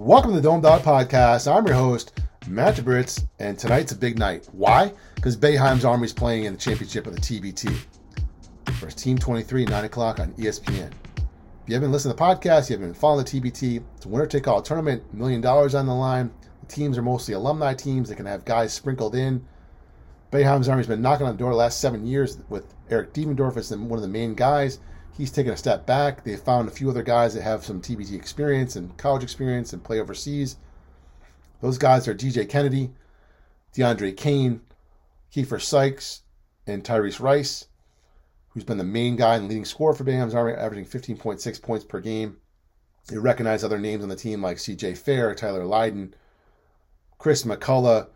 Welcome to the Dome Dawg Podcast. I'm your host, Matt Jabritz, and tonight's a big night. Why? Because Boeheim's Army is playing in the championship of the TBT. First Team 23, 9 o'clock on ESPN. If you haven't listened to the podcast, you haven't been following the TBT, it's a winner take all tournament, million dollars on the line. The teams are mostly alumni teams. They can have guys sprinkled in. Boeheim's Army's been knocking on the door the last seven years with Eric Devendorf as one of the main guys. He's taken a step back. They found a few other guys that have some TBT experience and college experience and play overseas. Those guys are DJ Kennedy, DeAndre Kane, Keifer Sykes, and Tyrese Rice, who's been the main guy and leading scorer for Boeheim's Army, averaging 15.6 points per game. You recognize other names on the team like CJ Fair, Tyler Lydon, Chris McCullough,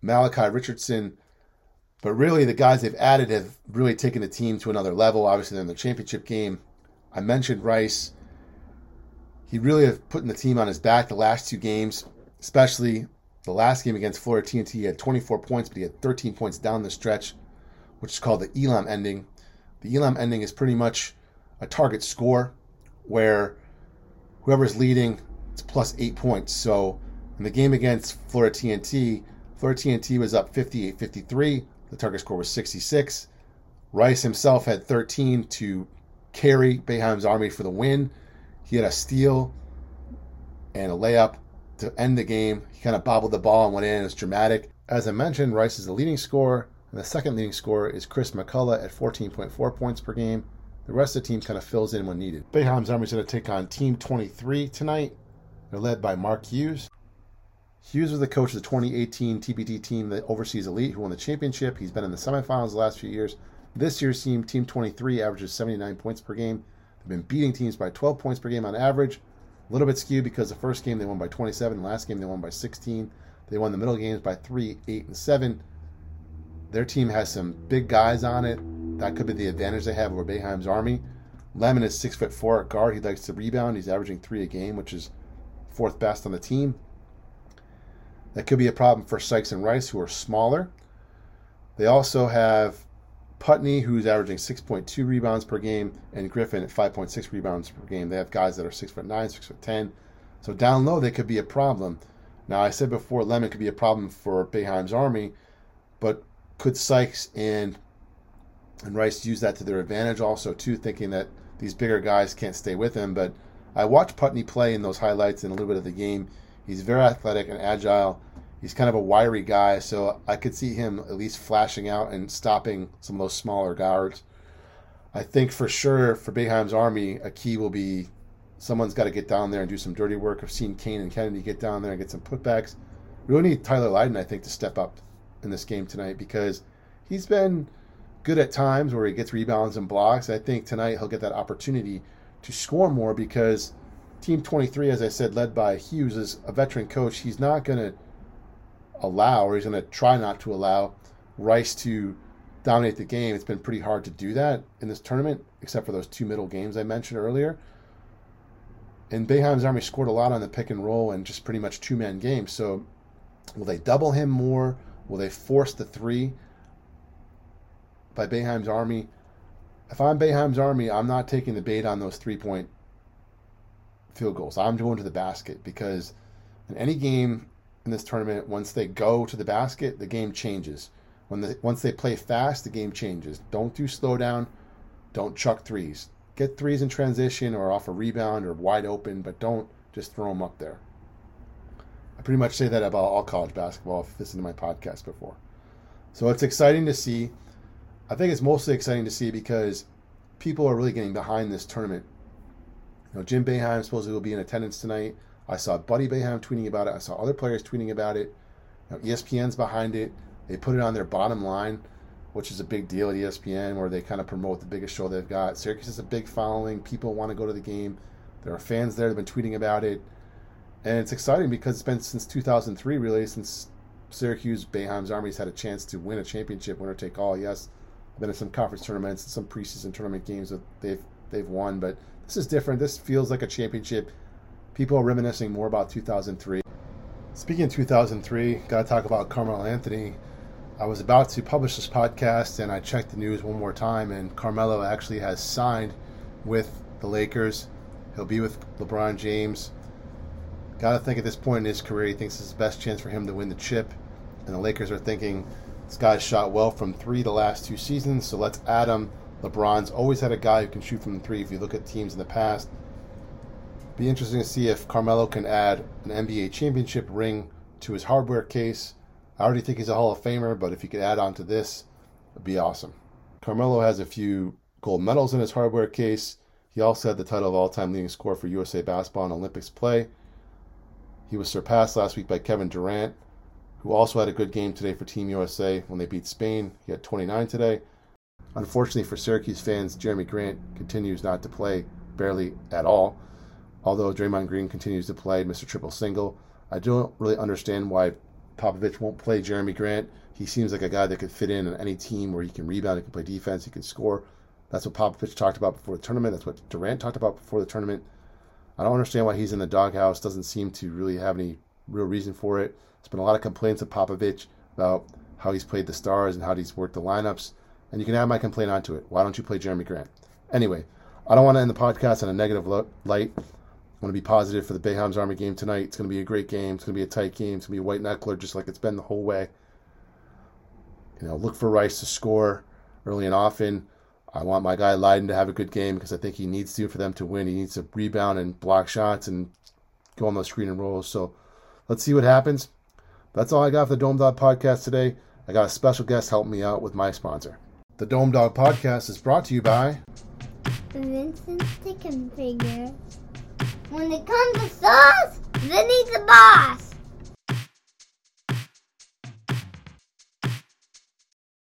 Malachi Richardson. But really, the guys they've added have really taken the team to another level. Obviously, they're in the championship game. I mentioned Rice. He really have put the team on his back the last two games, especially the last game against Florida TNT. He had 24 points, but he had 13 points down the stretch, which is called the Elam ending. The Elam ending is pretty much a target score where whoever's leading, it's plus eight points. So in the game against Florida TNT, Florida TNT was up 58 53. The target score was 66. Rice himself had 13 to carry Boeheim's Army for the win. He had a steal and a layup to end the game. He kind of bobbled the ball and went in. It was dramatic. As I mentioned, Rice is the leading scorer, and the second leading scorer is Chris McCullough at 14.4 points per game. The rest of the team kind of fills in when needed. Boeheim's Army is going to take on Team 23 tonight. They're led by Mark Hughes. Hughes was the coach of the 2018 TBT team that Overseas Elite, who won the championship. He's been in the semifinals the last few years. This year's team, Team 23, averages 79 points per game. They've been beating teams by 12 points per game on average. A little bit skewed because the first game they won by 27, the last game they won by 16. They won the middle games by 3, 8, and 7. Their team has some big guys on it. That could be the advantage they have over Boeheim's Army. Lemon is six foot four at guard. He likes to rebound. He's averaging three a game, which is fourth best on the team. That could be a problem for Sykes and Rice, who are smaller. They also have Putney, who's averaging 6.2 rebounds per game, and Griffin at 5.6 rebounds per game. They have guys that are 6 foot 9, 6 foot 10. So down low, they could be a problem. Now, I said before, Lemon could be a problem for Boeheim's Army, but could Sykes and and Rice use that to their advantage also too, thinking that these bigger guys can't stay with him. But I watched Putney play in those highlights and a little bit of the game. He's very athletic and agile. He's kind of a wiry guy, so I could see him at least flashing out and stopping some of those smaller guards. I think for sure for Boeheim's Army, a key will be someone's got to get down there and do some dirty work. I've seen Kane and Kennedy get down there and get some putbacks. We really need Tyler Lydon, I think, to step up in this game tonight because he's been good at times where he gets rebounds and blocks. I think tonight he'll get that opportunity to score more because Team 23, as I said, led by Hughes, is a veteran coach. He's not going to allow, or he's going to try not to allow, Rice to dominate the game. It's been pretty hard to do that in this tournament, except for those two middle games I mentioned earlier. And Boeheim's Army scored a lot on the pick and roll and just pretty much two man games. So, will they double him more? Will they force the three by Boeheim's Army? If I'm Boeheim's Army, I'm not taking the bait on those three point field goals. I'm going to the basket because in any game in this tournament, once they go to the basket, the game changes. When the, once they play fast, the game changes. Don't do slow down. Don't chuck threes. Get threes in transition or off a rebound or wide open, but don't just throw them up there. I pretty much say that about all college basketball. If you listened to my podcast before, so it's exciting to see. I think it's mostly exciting to see because people are really getting behind this tournament know, Jim Boeheim supposedly will be in attendance tonight. I saw Buddy Boeheim tweeting about it. I saw other players tweeting about it. You know, ESPN's behind it. They put it on their bottom line, which is a big deal at ESPN, where they kind of promote the biggest show they've got. Syracuse has a big following. People want to go to the game. There are fans there that have been tweeting about it. And it's exciting because it's been since 2003, really, since Syracuse Boeheim's Army's had a chance to win a championship, winner take all. Yes, I've been in some conference tournaments some preseason tournament games that they've they've won, but this is different. This feels like a championship. People are reminiscing more about 2003. Speaking of 2003, got to talk about Carmelo Anthony. I was about to publish this podcast and I checked the news one more time, and Carmelo actually has signed with the Lakers. He'll be with LeBron James Got to think at this point in his career, he thinks it's the best chance for him to win the chip. And the Lakers are thinking this guy's shot well from three the last two seasons, so let's add him. LeBron's always had a guy who can shoot from the three. If you look at teams in the past, be interesting to see if Carmelo can add an NBA championship ring to his hardware case. I already think he's a Hall of Famer, but if he could add on to this, it'd be awesome. Carmelo has a few gold medals in his hardware case. He also had the title of all-time leading scorer for USA basketball in Olympics play. He was surpassed last week by Kevin Durant, who also had a good game today for Team USA when they beat Spain. He had 29 today. Unfortunately for Syracuse fans, Jerami Grant continues not to play barely at all. Although Draymond Green continues to play Mr. Triple Single, I don't really understand why Popovich won't play Jerami Grant. He seems like a guy that could fit in on any team where he can rebound, he can play defense, he can score. That's what Popovich talked about before the tournament. That's what Durant talked about before the tournament. I don't understand why he's in the doghouse. Doesn't seem to really have any real reason for it. There's been a lot of complaints of Popovich about how he's played the stars and how he's worked the lineups. And you can add my complaint onto it. Why don't you play Jerami Grant? Anyway, I don't want to end the podcast on a negative light. I want to be positive for the Boeheim's Army game tonight. It's going to be a great game. It's going to be a tight game. It's going to be a white knuckler, just like it's been the whole way. You know, look for Rice to score early and often. I want my guy Lydon to have a good game because I think he needs to for them to win. He needs to rebound and block shots and go on those screen and rolls. So let's see what happens. That's all I got for the Dome Dawg podcast today. I got a special guest helping me out with my sponsor. The Dome Dawg podcast is brought to you by Vincent Chicken Figure. When it comes to sauce, he's the boss.